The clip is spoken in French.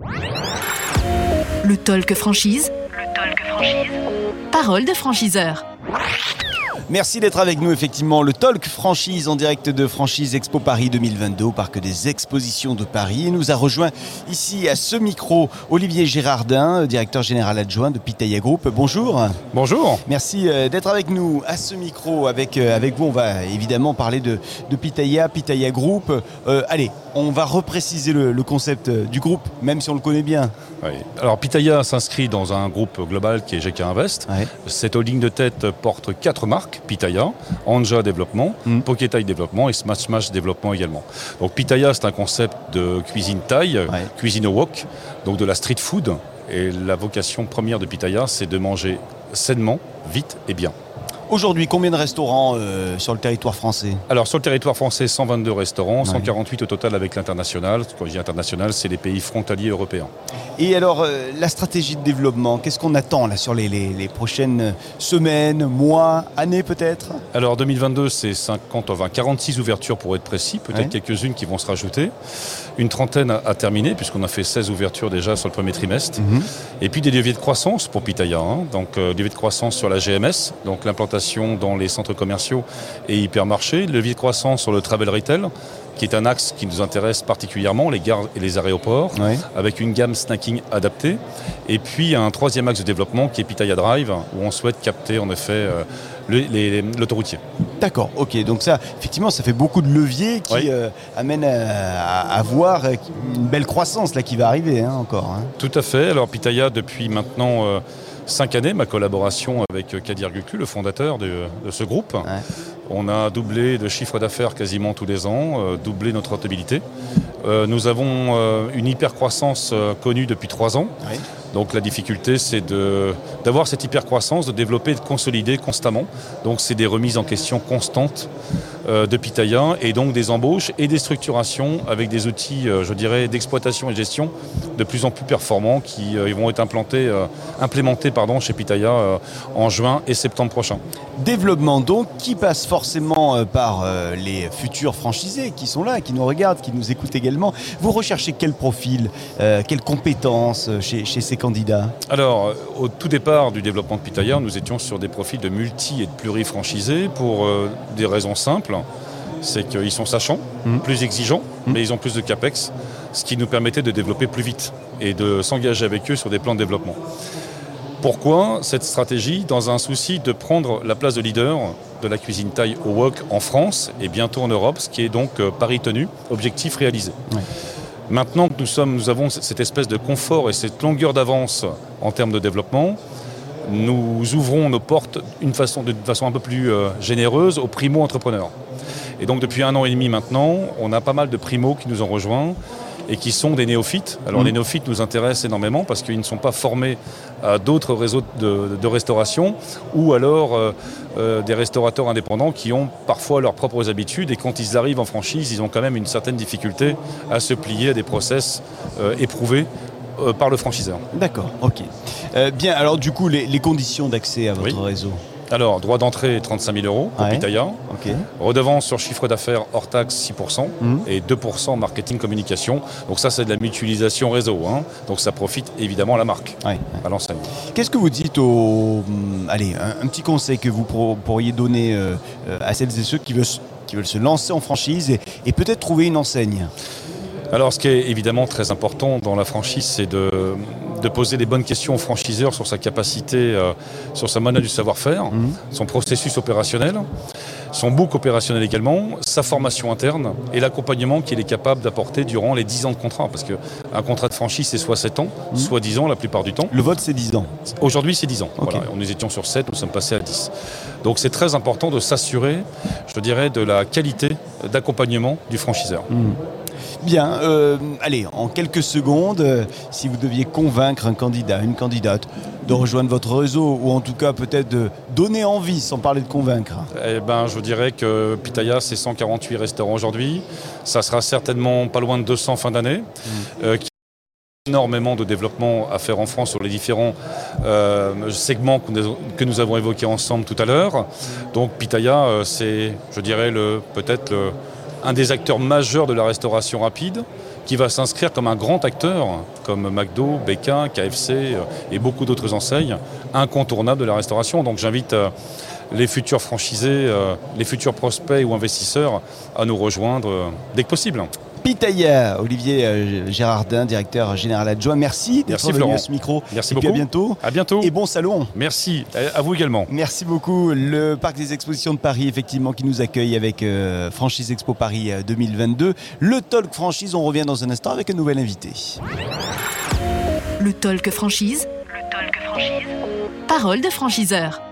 Le talk franchise. Le talk franchise. Parole de franchiseur. Merci d'être avec nous, effectivement. Le Talk Franchise en direct de Franchise Expo Paris 2022 au Parc des Expositions de Paris. Et nous a rejoint ici à ce micro Olivier Gérardin, directeur général adjoint de Pitaya Group. Bonjour. Bonjour. Merci euh, d'être avec nous à ce micro. Avec, euh, avec vous, on va évidemment parler de, de Pitaya, Pitaya Group. Euh, allez, on va repréciser le, le, concept du groupe, même si on le connaît bien. Oui. Alors Pitaya s'inscrit dans un groupe global qui est GK Invest. Ouais. Cette holding de tête porte quatre marques. Pitaya, Anja Développement, mm. Poketai Développement et Smash Smash Développement également. Donc Pitaya, c'est un concept de cuisine thaï, ouais. cuisine au wok, donc de la street food. Et la vocation première de Pitaya, c'est de manger sainement, vite et bien. Aujourd'hui, combien de restaurants euh, sur le territoire français Alors, sur le territoire français, 122 restaurants, ouais. 148 au total avec l'international. Quand je dis international, c'est les pays frontaliers européens. Et alors, euh, la stratégie de développement, qu'est-ce qu'on attend là sur les, les, les, prochaines semaines, mois, années peut-être? Alors, 2022, c'est 50, enfin 46 ouvertures pour être précis, peut-être ouais. quelques-unes qui vont se rajouter. Une trentaine à, à terminer, puisqu'on a fait 16 ouvertures déjà sur le premier trimestre. Mm -hmm. Et puis des leviers de croissance pour Pitaya. Hein. Donc, euh, levier de croissance sur la GMS, donc l'implantation dans les centres commerciaux et hypermarchés, le levier de croissance sur le travel retail, qui est un axe qui nous intéresse particulièrement, les gares et les aéroports, oui. avec une gamme snacking adaptée. Et puis un troisième axe de développement qui est Pitaya Drive, où on souhaite capter en effet euh, l'autoroutier. D'accord, ok. Donc ça, effectivement, ça fait beaucoup de leviers qui oui. euh, amènent à, à, voir une belle croissance là qui va arriver hein, encore. Hein. Tout à fait. Alors Pitaya, depuis maintenant... Euh, cinq années, ma collaboration avec Kadir Gulku, le fondateur de, de ce groupe. Ouais. On a doublé de chiffre d'affaires quasiment tous les ans, euh, doublé notre rentabilité. Euh, nous avons euh, une hyper-croissance connue depuis trois ans. Oui. Donc la difficulté, c'est d'avoir cette hyper-croissance, de développer et de consolider constamment. Donc c'est des remises en question constantes de Pitaya et donc des embauches et des structurations avec des outils, euh, d'exploitation et gestion de plus en plus performants qui euh, vont être implantés, implémentés chez Pitaya en juin et septembre prochain. Développement donc qui passe forcément par les futurs franchisés qui sont là, qui nous regardent, qui nous écoutent également. Vous recherchez quel profil, quelles compétences chez, chez ces candidats? Alors, au tout départ du développement de Pitaya, nous étions sur des profils de multi et de plurifranchisés pour euh, des raisons simples. C'est qu'ils sont sachants, mmh. plus exigeants, mmh. mais ils ont plus de capex, ce qui nous permettait de développer plus vite et de s'engager avec eux sur des plans de développement. Pourquoi cette stratégie Dans un souci de prendre la place de leader de la cuisine taille au wok en France et bientôt en Europe, ce qui est donc euh, pari tenu, objectif réalisé. Maintenant que nous, sommes, nous avons cette espèce de confort et cette longueur d'avance en termes de développement, nous ouvrons nos portes d'une façon, façon un peu plus euh, généreuse aux primo-entrepreneurs. Et donc depuis un an et demi maintenant, on a pas mal de primos qui nous ont rejoints et qui sont des néophytes. Alors mmh. les néophytes nous intéressent énormément parce qu'ils ne sont pas formés à d'autres réseaux de, de, restauration ou alors euh, euh, des restaurateurs indépendants qui ont parfois leurs propres habitudes et quand ils arrivent en franchise, ils ont quand même une certaine difficulté à se plier à des process euh, éprouvés par le franchiseur. D'accord, ok. Bien, alors du coup, les, les conditions d'accès à votre oui. réseau alors, droit d'entrée 35 000 euros pour ouais. Pitaya. Okay. Redevance sur chiffre d'affaires hors taxe 6% mmh. et 2% marketing communication. Donc ça, c'est de la mutualisation réseau. Hein. Donc ça profite évidemment à la marque, ouais. à l'enseigne. Qu'est-ce que vous dites au... Allez, un, un, petit conseil que vous pourriez donner euh, à celles et ceux qui veulent, qui veulent se lancer en franchise et, et peut-être trouver une enseigne? Alors, ce qui est évidemment très important dans la franchise, c'est de, de, poser les bonnes questions au franchiseur sur sa capacité, euh, sur sa monnaie du savoir-faire, mmh. son processus opérationnel, son book opérationnel également, sa formation interne et l'accompagnement qu'il est capable d'apporter durant les 10 ans de contrat. Parce qu'un contrat de franchise, c'est soit 7 ans, mmh. soit 10 ans la plupart du temps. Le vote, c'est 10 ans Aujourd'hui, c'est 10 ans. Okay. Voilà. Nous étions sur 7, nous sommes passés à 10. Donc, c'est très important de s'assurer, je dirais, de la qualité d'accompagnement du franchiseur. Mmh. Bien, euh, allez, en quelques secondes, euh, si vous deviez convaincre un candidat, une candidate, de rejoindre votre réseau, ou en tout cas peut-être de donner envie, sans parler de convaincre Eh ben, je dirais que Pitaya, c'est 148 restaurants aujourd'hui. Ça sera certainement pas loin de 200 fin d'année. Mmh. Euh, énormément de développement à faire en France sur les différents euh, segments que nous avons évoqués ensemble tout à l'heure. Donc Pitaya, c'est, je dirais, peut-être le, un des acteurs majeurs de la restauration rapide qui va s'inscrire comme un grand acteur, comme McDo, Béquin, KFC euh, et beaucoup d'autres enseignes incontournables de la restauration. Donc j'invite euh, les futurs franchisés, euh, les futurs prospects ou investisseurs à nous rejoindre dès que possible. Pitaya, Olivier euh, Gérardin, directeur général adjoint. Merci d'être venu à ce micro. Merci et beaucoup. à bientôt. À bientôt. Et bon salon. Merci. À vous également. Merci beaucoup. Le Parc des Expositions de Paris, effectivement, qui nous accueille avec euh, Franchise Expo Paris 2022. Le Talk Franchise, on revient dans un instant avec un nouvel invité. Le Talk Franchise. Le Talk Franchise. Parole de franchiseur.